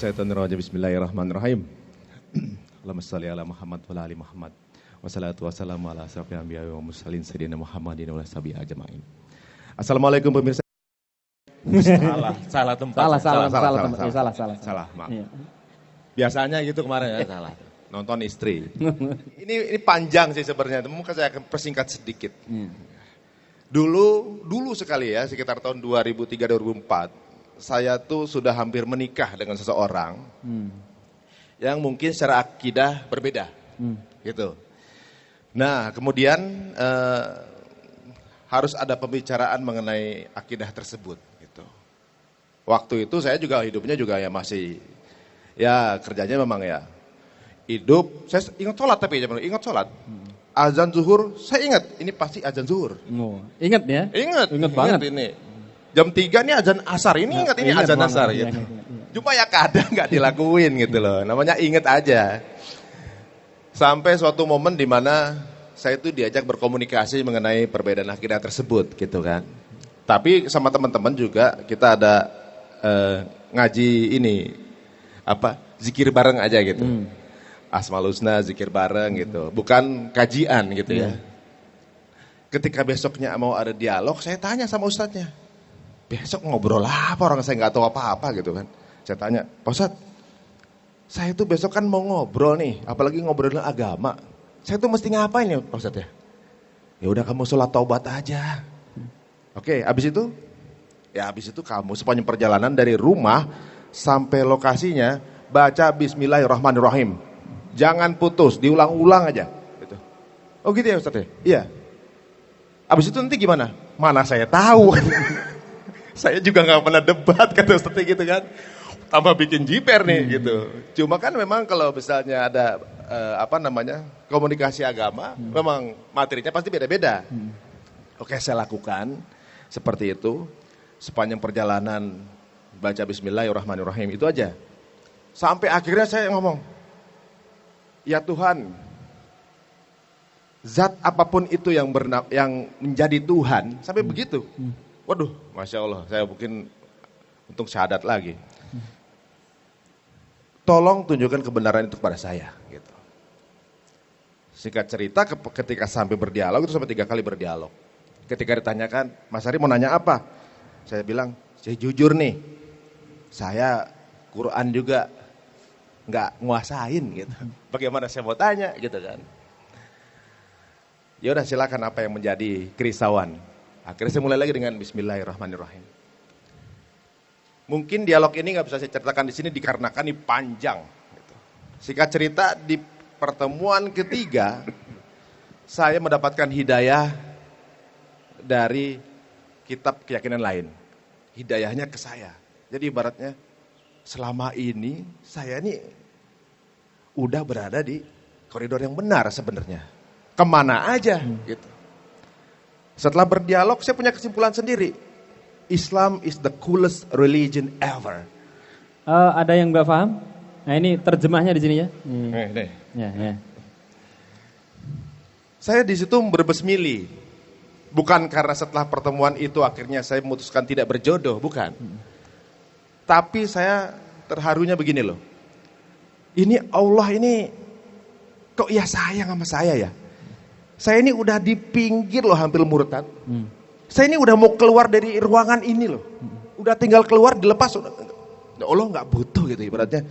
minasyaitonirrajim. Bismillahirrahmanirrahim. Allahumma shalli ala Muhammad wa ala ali Muhammad. Wassalatu wassalamu ala asrafil anbiya wa mursalin sayyidina Muhammadin wa sahbihi ajmain. Assalamualaikum pemirsa. salah, salah tempat. Salah, salah, salah, salah, salah, salah, salah, salah, salah. Salah, maaf. Iya. Biasanya gitu kemarin ya, salah. Nonton istri. ini ini panjang sih sebenarnya, mungkin saya akan persingkat sedikit. Iya. Dulu, dulu sekali ya, sekitar tahun 2003-2004, saya tuh sudah hampir menikah dengan seseorang Hmm. yang mungkin secara akidah berbeda, Hmm. gitu. Nah, kemudian eh, harus ada pembicaraan mengenai akidah tersebut, gitu. Waktu itu saya juga hidupnya juga ya masih, ya kerjanya memang ya hidup. Saya ingat sholat tapi zaman dulu, ingat sholat. Azan zuhur, saya ingat ini pasti azan zuhur. Oh, Ingat ya? Ingat, Ingat banget. ini. Jam 3 ini azan asar, ini ingat ini azan asar iya, gitu. iya, iya. Cuma ya kadang nggak dilakuin gitu loh. Namanya inget aja. Sampai suatu momen di mana saya itu diajak berkomunikasi mengenai perbedaan akidah tersebut gitu kan. Tapi sama teman-teman juga kita ada eh, ngaji ini apa zikir bareng aja gitu. Hmm. Asmaul Husna zikir bareng gitu. Bukan kajian gitu ya. Ketika besoknya mau ada dialog, saya tanya sama ustadznya. Besok ngobrol apa orang saya nggak tahu apa-apa gitu kan. Saya tanya, Pak Ustadz, saya itu besok kan mau ngobrol nih, apalagi ngobrolin agama. Saya tuh mesti ngapain ya Pak Ustadz ya? Ya udah kamu sholat taubat aja. Oke, habis itu? Ya habis itu kamu sepanjang perjalanan dari rumah sampai lokasinya baca Bismillahirrahmanirrahim. Jangan putus, diulang-ulang aja. Gitu. Oh gitu ya Ustadz ya? Iya. Habis itu nanti gimana? Mana saya tahu. saya juga nggak pernah debat kata Ustadz gitu kan. Tambah bikin jiper nih gitu. Cuma kan memang kalau misalnya ada eh, apa namanya komunikasi agama, memang materinya pasti beda-beda. Oke saya lakukan seperti itu sepanjang perjalanan baca Bismillahirrahmanirrahim itu aja. Sampai akhirnya saya ngomong, ya Tuhan, zat apa pun itu yang berna yang menjadi Tuhan sampai begitu. Waduh, masya Allah, saya mungkin untuk syahadat lagi. Tolong tunjukkan kebenaran itu kepada saya. Gitu. Singkat cerita, ke- ketika sampai berdialog itu sampai tiga kali berdialog. Ketika ditanyakan, Mas Ari mau nanya apa? Saya bilang, saya jujur nih, saya Quran juga nggak nguasain gitu. Bagaimana saya mau tanya gitu kan? Ya udah silakan apa yang menjadi kerisauan. Akhirnya saya mulai lagi dengan Bismillahirrahmanirrahim. Mungkin dialog ini nggak bisa saya ceritakan di sini dikarenakan ini panjang. gitu. Singkat cerita di pertemuan ketiga saya mendapatkan hidayah dari kitab keyakinan lain. Hidayahnya ke saya. Jadi ibaratnya selama ini saya ini udah berada di koridor yang benar sebenarnya. Ke mana aja gitu. Setelah berdialog saya punya kesimpulan sendiri. Islam is the coolest religion ever. Eh, ada yang nggak paham? Nah ini terjemahnya di sini ya. Hmm. Nih, nih. Ya, ya. Saya di situ berbesmili. Bukan karena setelah pertemuan itu akhirnya saya memutuskan tidak berjodoh, bukan. Tapi saya terharunya begini loh. Ini Allah ini kok ya sayang sama saya ya. Saya ini udah di pinggir loh hampir murtad. Hmm. Saya ini udah mau keluar dari ruangan ini loh. Udah tinggal keluar dilepas. Ya Allah nggak butuh gitu ibaratnya.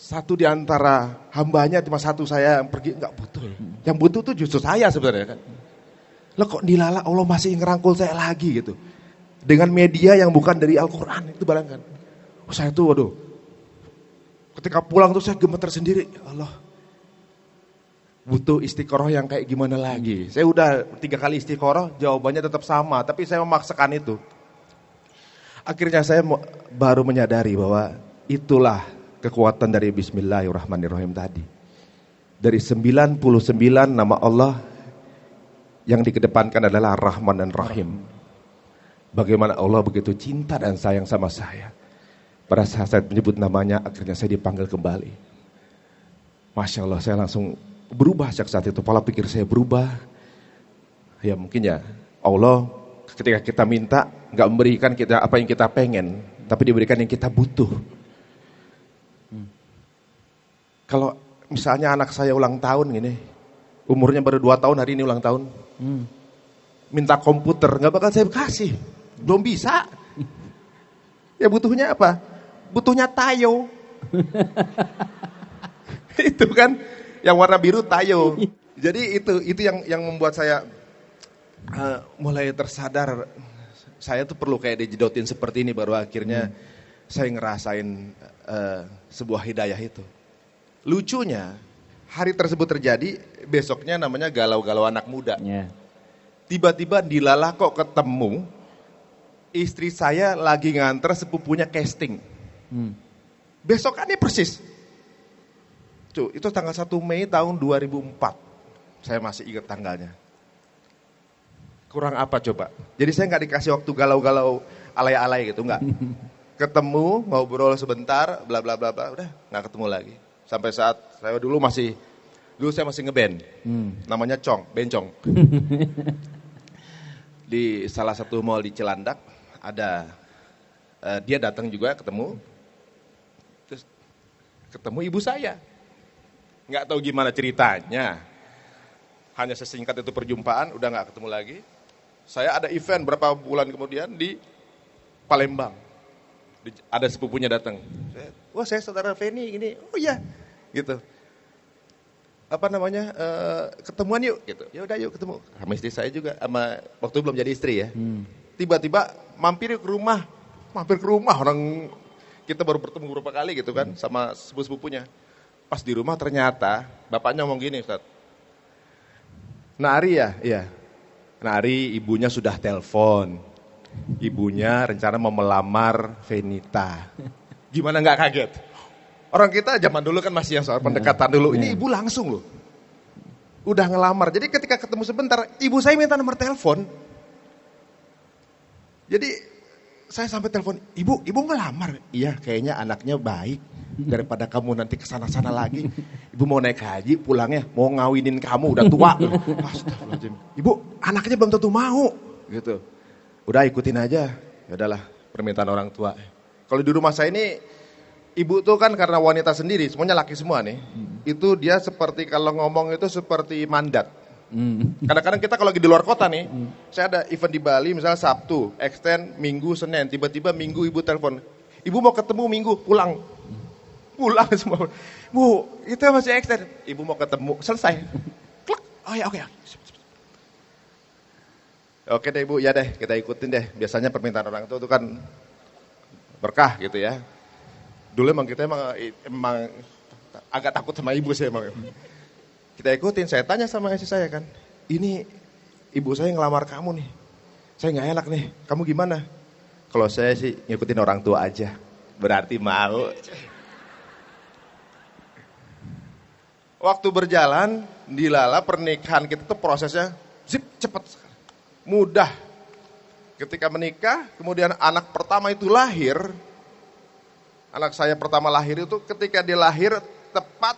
Satu di antara hambanya cuma satu saya yang pergi nggak butuh. Yang butuh tuh justru saya sebenarnya kan. Loh kok dilala Allah masih ngerangkul saya lagi gitu. Dengan media yang bukan dari Al-Quran itu bayangkan. Oh, saya tuh waduh. Ketika pulang tuh saya gemeter sendiri. Ya Allah. Butuh istiqoroh yang kayak gimana lagi. Saya udah tiga kali istiqoroh jawabannya tetap sama. Tapi saya memaksakan itu. Akhirnya saya baru menyadari bahwa itulah kekuatan dari Bismillahirrahmanirrahim tadi. Dari 99 nama Allah yang dikedepankan adalah Rahman dan Rahim. Bagaimana Allah begitu cinta dan sayang sama saya. Pada saat saya menyebut namanya, akhirnya saya dipanggil kembali. Masya Allah, saya langsung berubah sejak saat itu. Pola pikir saya berubah. Ya mungkin ya, Allah ketika kita minta, nggak memberikan kita apa yang kita pengen, tapi diberikan yang kita butuh. Kalau misalnya anak saya ulang tahun gini, umurnya baru 2 tahun hari ini ulang tahun, Hmm. minta komputer, nggak bakal saya kasih. Belum bisa. Ya butuhnya apa? Butuhnya tayo. itu kan yang warna biru tayo. Jadi itu itu yang yang membuat saya eh, mulai tersadar saya tuh perlu kayak dijedotin seperti ini baru akhirnya saya ngerasain eh, sebuah hidayah itu. Lucunya hari tersebut terjadi besoknya namanya galau-galau anak muda. Ya. Tiba-tiba dilala kok ketemu istri saya lagi nganter sepupunya casting. Hmm. Besokannya persis. Tuh, itu tanggal 1 Mei tahun 2004. Saya masih ingat tanggalnya. Kurang apa coba? Jadi saya nggak dikasih waktu galau-galau alay-alay gitu, nggak. Ketemu, ngobrol sebentar, bla bla bla bla, udah nggak ketemu lagi. Sampai saat saya dulu masih, dulu saya masih ngeband, Hmm. namanya Cong, Bencong. di salah satu mall di Cilandak ada eh, dia datang juga ketemu terus ketemu ibu saya nggak tahu gimana ceritanya. Hanya sesingkat itu perjumpaan udah nggak ketemu lagi. Saya ada event berapa bulan kemudian di Palembang. Ada sepupunya datang. Wah saya saudara Feni ini. Oh iya. Gitu. Apa namanya eh, ketemuan yuk. Gitu. Ya udah yuk ketemu. Sama istri saya juga sama waktu belum jadi istri ya. Hmm. tiba-tiba mampir ke rumah. Mampir ke rumah orang kita baru bertemu beberapa kali gitu kan sama sepupu-sepupunya pas di rumah ternyata bapaknya ngomong gini Ustaz. Nari ya? Iya. Nari ibunya sudah telepon. Ibunya rencana mau melamar Venita. Gimana nggak kaget? Orang kita zaman dulu kan masih yang soal pendekatan dulu. Ini Iya. ibu langsung loh. Udah ngelamar. Jadi ketika ketemu sebentar ibu saya minta nomor telepon. Jadi saya sampai telepon, ibu, ibu ngelamar. Iya, kayaknya anaknya baik. Daripada kamu nanti ke sana-sana lagi. Ibu mau naik haji, pulangnya mau ngawinin kamu, udah tua. Astagfirullahaladzim. Ibu, anaknya belum tentu mau. Gitu. Udah ikutin aja. Ya udahlah, permintaan orang tua. Kalau di rumah saya ini, ibu tuh kan karena wanita sendiri, semuanya laki semua nih. Itu dia seperti kalau ngomong itu seperti mandat. Hmm. Kadang-kadang kita kalau lagi di luar kota nih, saya ada event di Bali misalnya Sabtu, extend Minggu, Senin, tiba-tiba Minggu ibu telepon, ibu mau ketemu Minggu, pulang. Pulang semua. Bu, itu masih extend. Ibu mau ketemu, selesai. Klak. Oh ya, oke. Oke deh ibu, ya deh kita ikutin deh. Biasanya permintaan orang tua itu kan berkah gitu ya. Dulu emang kita emang, emang agak takut sama ibu sih emang. Kita ikutin, saya tanya sama istri saya kan, ini ibu saya ngelamar kamu nih, saya nggak enak nih, kamu gimana? Kalau saya sih ngikutin orang tua aja, berarti mau. Waktu berjalan, dilala pernikahan kita tuh prosesnya zip sekali. mudah. Ketika menikah, kemudian anak pertama itu lahir, anak saya pertama lahir itu ketika dia lahir tepat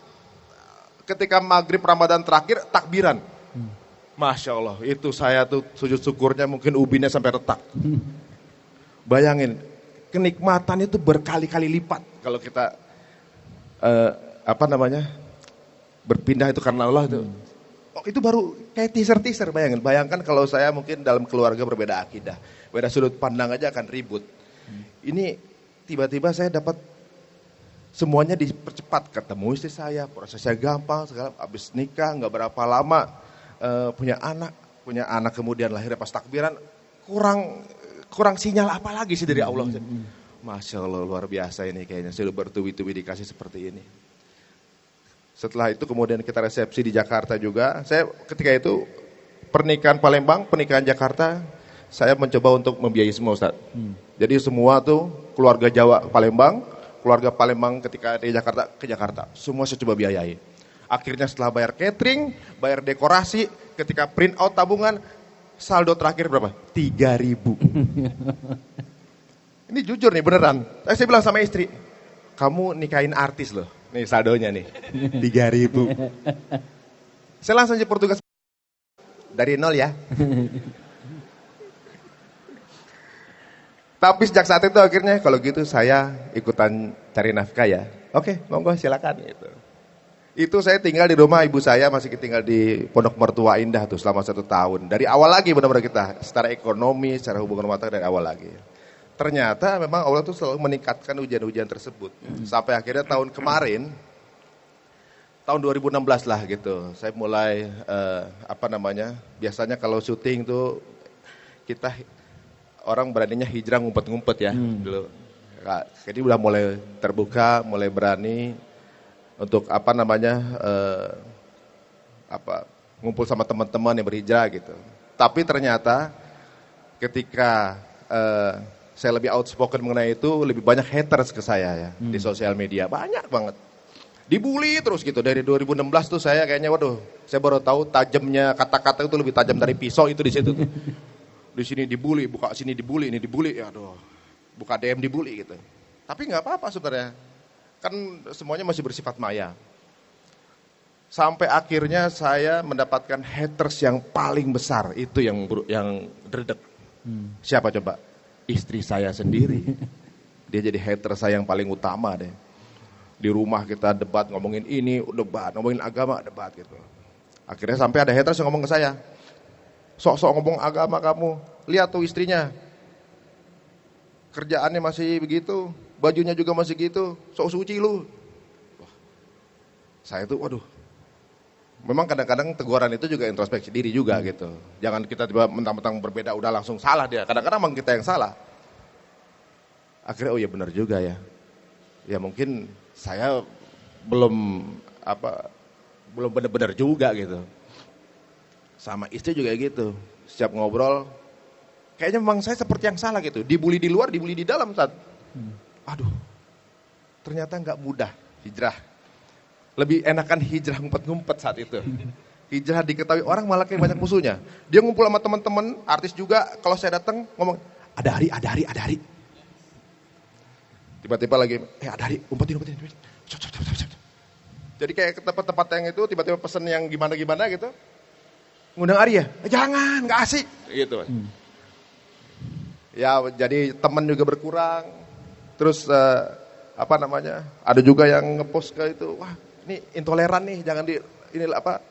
ketika maghrib Ramadan terakhir takbiran. Masya Allah, itu saya tuh sujud syukurnya mungkin ubinnya sampai retak. Bayangin, kenikmatan itu berkali-kali lipat kalau kita eh, apa namanya berpindah itu karena Allah itu. Oh, itu baru kayak teaser-teaser bayangin. Bayangkan kalau saya mungkin dalam keluarga berbeda akidah, beda sudut pandang aja akan ribut. Ini tiba-tiba saya dapat semuanya dipercepat. Ketemu istri saya prosesnya gampang segala habis nikah nggak berapa lama eh, punya anak punya anak kemudian lahirnya pas takbiran kurang kurang sinyal apa lagi sih dari Allah? masya Allah luar biasa ini kayaknya. Sudah bertubi-tubi dikasih seperti ini setelah itu kemudian kita resepsi di Jakarta juga saya ketika itu pernikahan Palembang pernikahan Jakarta saya mencoba untuk membiayai semua Ustaz jadi semua tuh keluarga Jawa Palembang keluarga Palembang ketika di Jakarta ke Jakarta. Semua saya coba biayai. Akhirnya setelah bayar catering, bayar dekorasi, ketika print out tabungan, saldo terakhir berapa? 3000 Ini jujur nih beneran. Saya, saya bilang sama istri, kamu nikahin artis loh. Nih saldonya nih, 3000 Saya langsung jadi Portugas. Dari nol ya. Tapi sejak saat itu akhirnya kalau gitu saya ikutan cari nafkah ya. Oke, monggo silakan gitu. Itu saya tinggal di rumah ibu saya masih tinggal di Pondok Mertua Indah tuh selama satu tahun. Dari awal lagi benar-benar kita secara ekonomi, secara hubungan rumah tangga dari awal lagi. Ternyata memang Allah tuh selalu meningkatkan ujian-ujian tersebut. Sampai akhirnya tahun kemarin, tahun 2016 lah gitu. Saya mulai eh, apa namanya? Biasanya kalau syuting tuh kita orang beraninya hijrah ngumpet-ngumpet ya dulu. Kak, Jadi udah mulai terbuka, mulai berani untuk apa namanya eh, apa ngumpul sama teman-teman yang berhijrah gitu. Tapi ternyata ketika eh, saya lebih outspoken mengenai itu, lebih banyak haters ke saya ya di sosial media, banyak banget. Dibully terus gitu dari 2016 tuh saya kayaknya waduh, saya baru tahu tajamnya kata-kata itu lebih tajam dari pisau itu di situ. Di sini dibully, buka sini dibully, ini dibully, ya aduh. Buka DM dibully gitu. Tapi nggak apa-apa sebenarnya. Kan semuanya masih bersifat maya. Sampai akhirnya saya mendapatkan haters yang paling besar, itu yang yang dredeg. Siapa coba? Istri saya sendiri. Dia jadi hater saya yang paling utama deh. Di rumah kita debat ngomongin ini, debat, ngomongin agama, debat gitu. Akhirnya sampai ada haters yang ngomong ke saya. Sok-sok ngomong agama kamu. Lihat tuh istrinya. Kerjaannya masih begitu, bajunya juga masih gitu. Sok suci lu. Wah, saya tuh waduh. Memang kadang-kadang teguran itu juga introspeksi diri juga gitu. Jangan kita tiba mentang-mentang berbeda udah langsung salah dia. Kadang-kadang memang kita yang salah. Akhirnya oh ya benar juga ya. Ya mungkin saya belum apa belum benar-benar juga gitu. Sama istri juga gitu. Setiap ngobrol kayaknya memang saya seperti yang salah gitu. Dibully di luar, dibully di dalam saat. Aduh. Ternyata nggak mudah hijrah. Lebih enakan hijrah ngumpet-ngumpet saat itu. Hijrah diketahui orang malah kayak banyak musuhnya. Dia ngumpul sama teman-teman, artis juga. Kalau saya datang ngomong, ada hari, ada hari, ada hari. Tiba-tiba lagi, eh ada hari, umpetin, umpetin. Jadi kayak ke tempat-tempat yang itu, tiba-tiba pesen yang gimana-gimana gitu. Ngundang Ari ya? Eh, jangan, nggak asik. Gitu. Ya jadi teman juga berkurang. Terus eh, apa namanya? Ada juga yang ngepost ke itu, wah ini intoleran nih, jangan di ini apa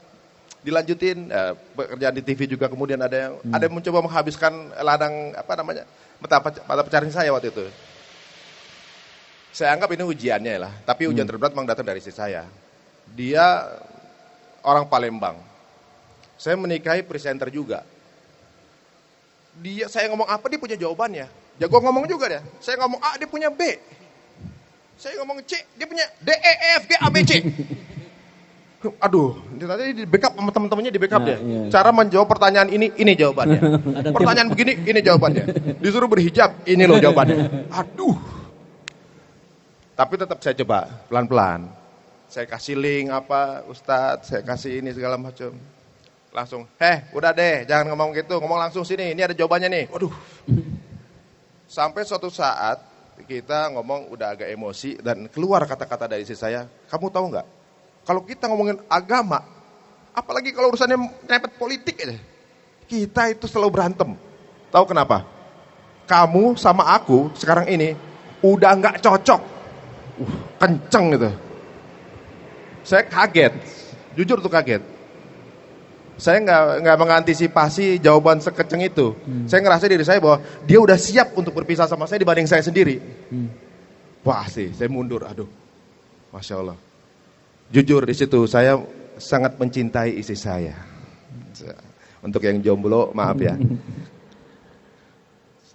dilanjutin. Eh, pekerjaan di TV juga kemudian ada yang ada yang mencoba menghabiskan ladang apa namanya mata mata pencarian saya waktu itu. Saya anggap ini ujiannya lah, tapi ujian terberat memang datang dari istri saya. Dia orang Palembang. Saya menikahi presenter juga. Dia saya ngomong apa dia punya jawabannya. Jago ngomong juga dia. Saya ngomong A dia punya B. Saya ngomong C dia punya D E F G A B C. Aduh, dia tadi di backup sama teman-temannya di backup Nah, dia. iya. Cara menjawab pertanyaan ini, ini jawabannya. Ada tim- Pertanyaan begini, ini jawabannya. Disuruh berhijab, ini loh jawabannya. Aduh. Tapi tetap saya coba pelan-pelan. Saya kasih link apa, Ustadz, saya kasih ini segala macam. Langsung, heh udah deh, jangan ngomong gitu, ngomong langsung sini, ini ada jawabannya nih. Waduh. Sampai suatu saat kita ngomong udah agak emosi dan keluar kata-kata dari istri saya, kamu tahu nggak? Kalau kita ngomongin agama, apalagi kalau urusannya nyepet politik kita itu selalu berantem. Tahu kenapa? Kamu sama aku sekarang ini udah nggak cocok, uh, kenceng gitu. Saya kaget, jujur tuh kaget. Saya nggak nggak mengantisipasi jawaban sekeceng itu. Saya ngerasa diri saya bahwa dia udah siap untuk berpisah sama saya dibanding saya sendiri. Wah sih, saya mundur. Aduh, masya Allah. Jujur di situ saya sangat mencintai istri saya. Untuk yang jomblo, maaf ya.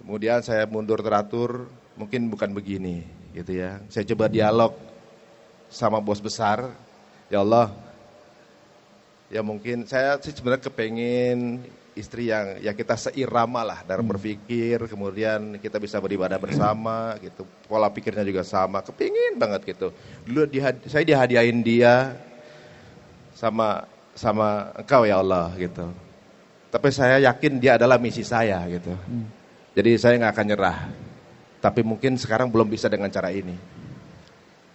Kemudian saya mundur teratur, mungkin bukan begini, gitu ya. Saya coba dialog sama bos besar. Ya Allah, ya mungkin saya sih sebenarnya kepengen istri yang ya kita seirama lah dalam berpikir, kemudian kita bisa beribadah bersama, gitu. Pola pikirnya juga sama, kepingin banget gitu. Dulu dihad- saya dihadiahin dia sama sama engkau ya Allah gitu. Tapi saya yakin dia adalah misi saya gitu. Jadi saya nggak akan nyerah. Tapi mungkin sekarang belum bisa dengan cara ini.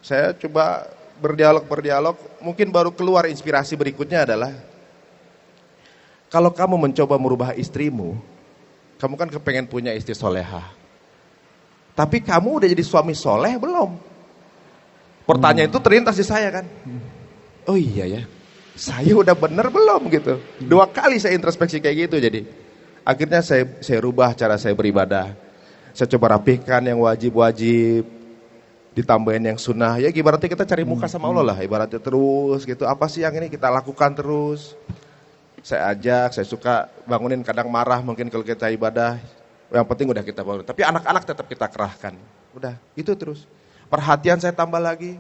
Saya coba berdialog berdialog, mungkin baru keluar inspirasi berikutnya adalah kalau kamu mencoba merubah istrimu, kamu kan kepengen punya istri soleha. Tapi kamu udah jadi suami soleh belum? Pertanyaan itu terlintas di saya kan. oh iya ya, saya udah bener belum gitu. Dua kali saya introspeksi kayak gitu jadi. Akhirnya saya saya rubah cara saya beribadah. Saya coba rapihkan yang wajib-wajib, ditambahin yang sunnah. Ya ibaratnya kita cari muka sama Allah lah, ibaratnya terus gitu. Apa sih yang ini kita lakukan terus? Saya ajak, saya suka bangunin kadang marah mungkin kalau kita ibadah. Yang penting udah kita bangun. Tapi anak-anak tetap kita kerahkan. Udah, itu terus. Perhatian saya tambah lagi.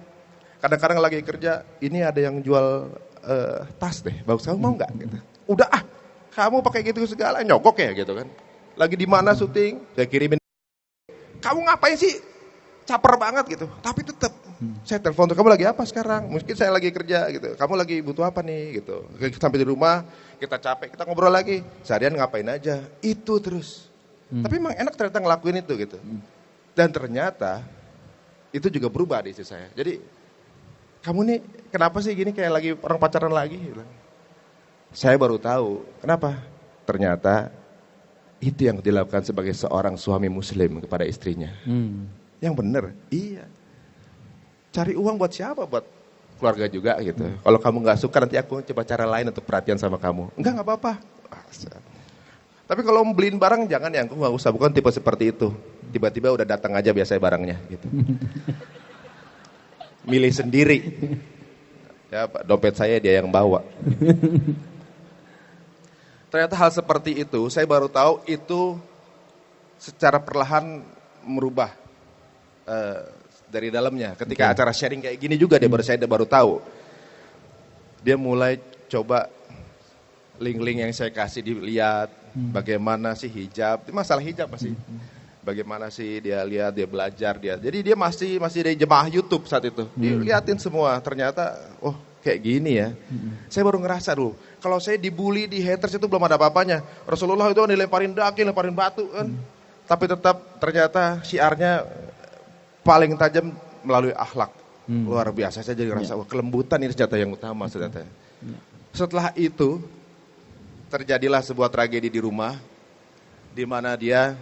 Kadang-kadang lagi kerja, ini ada yang jual uh, tas deh, bagus kamu mau nggak? Gitu. Udah ah, kamu pakai gitu segala nyogok ya gitu kan. Lagi di mana syuting, saya kirimin. Kamu ngapain sih? Caper banget gitu. Tapi tetap saya telepon tuh kamu lagi apa sekarang? Mungkin saya lagi kerja gitu. Kamu lagi butuh apa nih gitu. Sampai di rumah kita capek, kita ngobrol lagi. Seharian ngapain aja? Itu terus. Hmm. Tapi emang enak ternyata ngelakuin itu gitu. Dan ternyata itu juga berubah di istri saya. Jadi kamu nih kenapa sih gini kayak lagi orang pacaran lagi? Saya baru tahu. Kenapa? Ternyata itu yang dilakukan sebagai seorang suami muslim kepada istrinya. Hmm. Yang benar, iya. Cari uang buat siapa? Buat keluarga juga gitu. Hmm. Kalau kamu nggak suka nanti aku coba cara lain untuk perhatian sama kamu. Enggak nggak apa-apa. Tapi kalau beliin barang jangan ya, aku nggak usah. Bukan tipe seperti itu. Tiba-tiba udah datang aja biasanya barangnya gitu. Milih sendiri. Ya Pak, dompet saya dia yang bawa. Ternyata hal seperti itu, saya baru tahu itu secara perlahan merubah uh, dari dalamnya. Ketika okay. acara sharing kayak gini juga dia baru saya baru tahu. Dia mulai coba link-link yang saya kasih dilihat hmm. bagaimana sih hijab, masalah hijab masih. Hmm. Bagaimana sih dia lihat, dia belajar dia. Jadi dia masih masih dari jemaah YouTube saat itu. Hmm. liatin semua. Ternyata oh kayak gini ya. Hmm. Saya baru ngerasa dulu, kalau saya dibully di haters itu belum ada apa-apanya. Rasulullah itu dilemparin daging, lemparin batu kan. Hmm. Tapi tetap ternyata siarnya paling tajam melalui akhlak. Hmm. Luar biasa saya jadi ngerasa ya. kelembutan ini senjata yang utama senjata. Ya. Setelah itu terjadilah sebuah tragedi di rumah di mana dia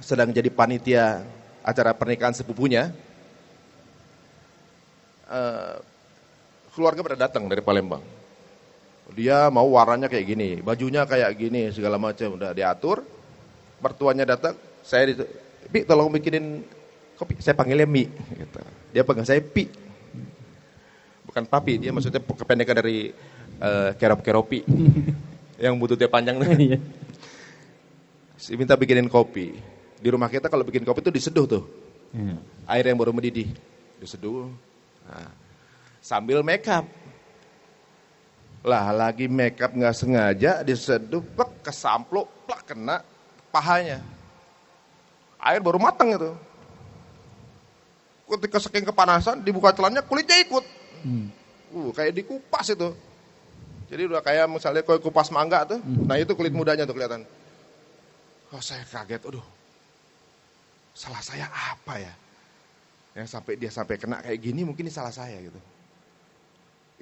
sedang jadi panitia acara pernikahan sepupunya. Uh, keluarga pada datang dari Palembang. Dia mau warnanya kayak gini, bajunya kayak gini, segala macam udah diatur. Mertuanya datang, saya di, Pi tolong bikinin kopi. Saya panggilnya Mi. Gitu. Dia panggil saya Pi. Bukan papi, dia maksudnya kependekan dari uh, kerop-keropi. yang bututnya panjang tuh. Iya. si minta bikinin kopi. Di rumah kita kalau bikin kopi tuh diseduh tuh. Hmm. Air yang baru mendidih. Diseduh. Nah, sambil make up. Lah lagi make up nggak sengaja diseduh, plek kesampluk, plek kena pahanya. Air baru matang itu. Ketika saking kepanasan dibuka celananya kulitnya ikut. Hmm. Uh, kayak dikupas itu. Jadi udah kayak misalnya kau kupas mangga tuh, hmm. nah itu kulit mudanya tuh kelihatan. Oh saya kaget, aduh, salah saya apa ya? Yang sampai dia sampai kena kayak gini mungkin ini salah saya gitu.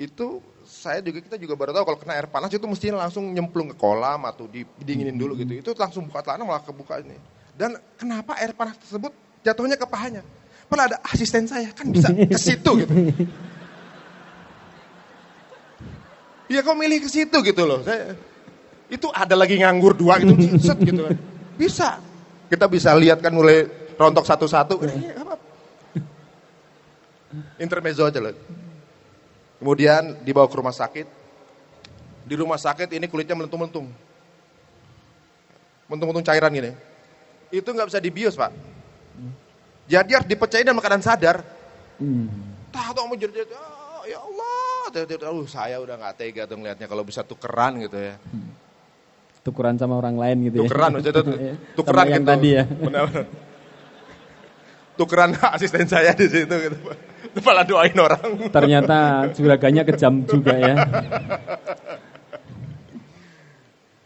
Itu saya juga kita juga baru tahu kalau kena air panas itu mestinya langsung nyemplung ke kolam atau didinginin dulu gitu. Itu langsung buka celana malah kebuka ini. Dan kenapa air panas tersebut jatuhnya ke pahanya? Pernah ada asisten saya kan bisa ke situ gitu. Ya kau milih ke situ gitu loh. Saya, itu ada lagi nganggur dua gitu, set gitu kan. Bisa. Kita bisa lihat kan mulai rontok satu-satu. Ya, Intermezzo aja loh. Kemudian dibawa ke rumah sakit. Di rumah sakit ini kulitnya melentung-melentung. Melentung-melentung cairan gini. Itu nggak bisa dibius pak. Jadi harus dipercaya dalam keadaan sadar. Hmm. Tahu mau jadi, oh, ya Allah uh, saya udah nggak tega tuh ngelihatnya kalau bisa tukeran gitu ya. Hmm. Tukeran sama orang lain gitu tukeran, ya. Tukeran, iya. tukeran gitu. tadi ya. Benar, Tukeran asisten saya di situ gitu. Malah doain orang. Ternyata juraganya kejam juga ya.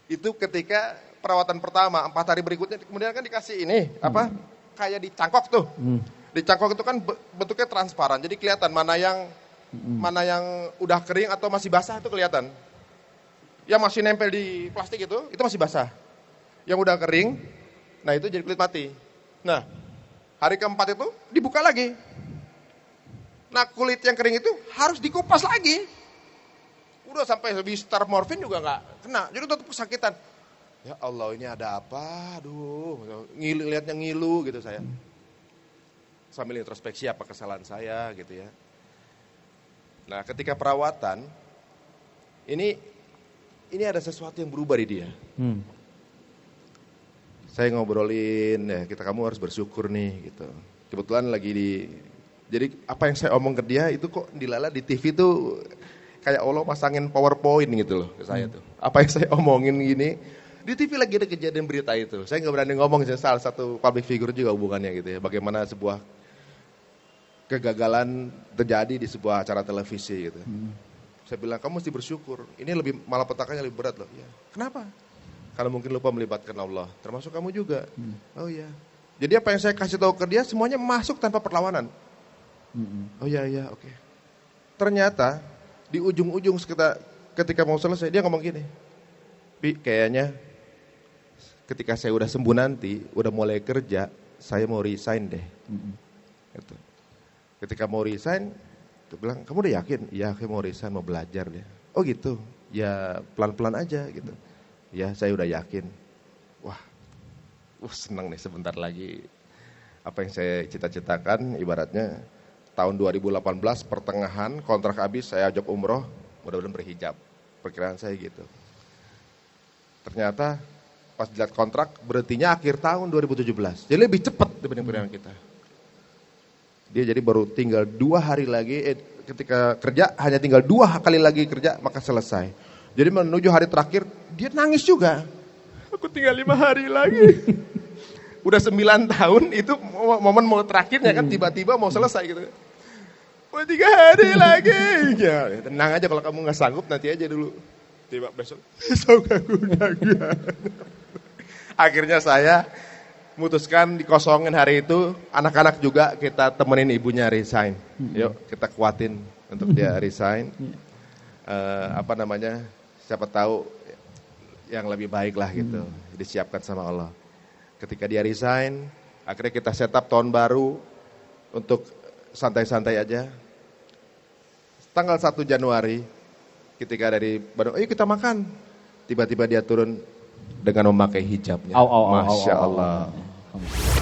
Itu ketika perawatan pertama, empat hari berikutnya kemudian kan dikasih ini, hmm. apa? Kayak dicangkok tuh. Hmm. Dicangkok itu kan bentuknya transparan, jadi kelihatan mana yang Hmm. Mana yang udah kering atau masih basah itu kelihatan. Yang masih nempel di plastik itu, itu masih basah. Yang udah kering, nah itu jadi kulit mati. Nah, hari keempat itu dibuka lagi. Nah kulit yang kering itu harus dikupas lagi. Udah sampai habis morfin juga nggak kena, jadi tetap kesakitan. Ya Allah ini ada apa? Aduh, ngilu, lihatnya ngilu gitu saya. Sambil introspeksi apa kesalahan saya gitu ya. Nah ketika perawatan, ini ini ada sesuatu yang berubah di dia. Hmm. Saya ngobrolin, ya kita kamu harus bersyukur nih gitu. Kebetulan lagi di, jadi apa yang saya omong ke dia itu kok dilala di TV tuh kayak Allah masangin powerpoint gitu loh ke saya tuh. Apa yang saya omongin gini, di TV lagi ada kejadian berita itu. Saya nggak berani ngomong, saya salah satu public figure juga hubungannya gitu ya. Bagaimana sebuah kegagalan terjadi di sebuah acara televisi gitu. Saya bilang kamu mesti bersyukur. Ini lebih malah petakannya lebih berat loh. Ya. Kenapa? Karena mungkin lupa melibatkan Allah, termasuk kamu juga. Oh iya. Jadi apa yang saya kasih tahu ke dia semuanya masuk tanpa perlawanan. Hmm. Oh iya iya oke. Ternyata di ujung-ujung sekitar ketika mau selesai dia ngomong gini. Pi kayaknya ketika saya udah sembuh nanti, udah mulai kerja, saya mau resign deh. Hmm. Gitu. Ketika mau resign, dia bilang, kamu udah yakin? Iya, saya mau resign, mau belajar deh. Oh gitu, ya pelan-pelan aja gitu. Ya, saya udah yakin. Wah, uh, senang nih sebentar lagi. Apa yang saya cita-citakan, ibaratnya tahun 2018 pertengahan kontrak habis, saya ajak umroh, mudah-mudahan berhijab. Perkiraan saya gitu. Ternyata pas dilihat kontrak berhentinya akhir tahun 2017. Jadi lebih cepat dibanding perkiraan kita. Dia jadi baru tinggal dua hari lagi, eh, ketika kerja hanya tinggal dua kali lagi kerja maka selesai. Jadi menuju hari terakhir dia nangis juga. Aku tinggal lima hari lagi. Udah sembilan tahun itu momen mau terakhirnya kan tiba-tiba mau selesai gitu. Mau tiga hari lagi. Ya, tenang aja kalau kamu nggak sanggup nanti aja dulu. Tiba besok, besok. Akhirnya saya memutuskan dikosongin hari itu, anak-anak juga kita temenin ibunya resign. Yuk kita kuatin untuk dia resign. Eh, apa namanya? Siapa tahu yang lebih baik lah gitu, disiapkan sama Allah. Ketika dia resign, akhirnya kita setup tahun baru untuk santai-santai aja. Tanggal 1 Januari, ketika dari Bandung, ayo kita makan. Tiba-tiba dia turun dengan memakai hijabnya. Au, au, au, au, Masya au, au. Allah.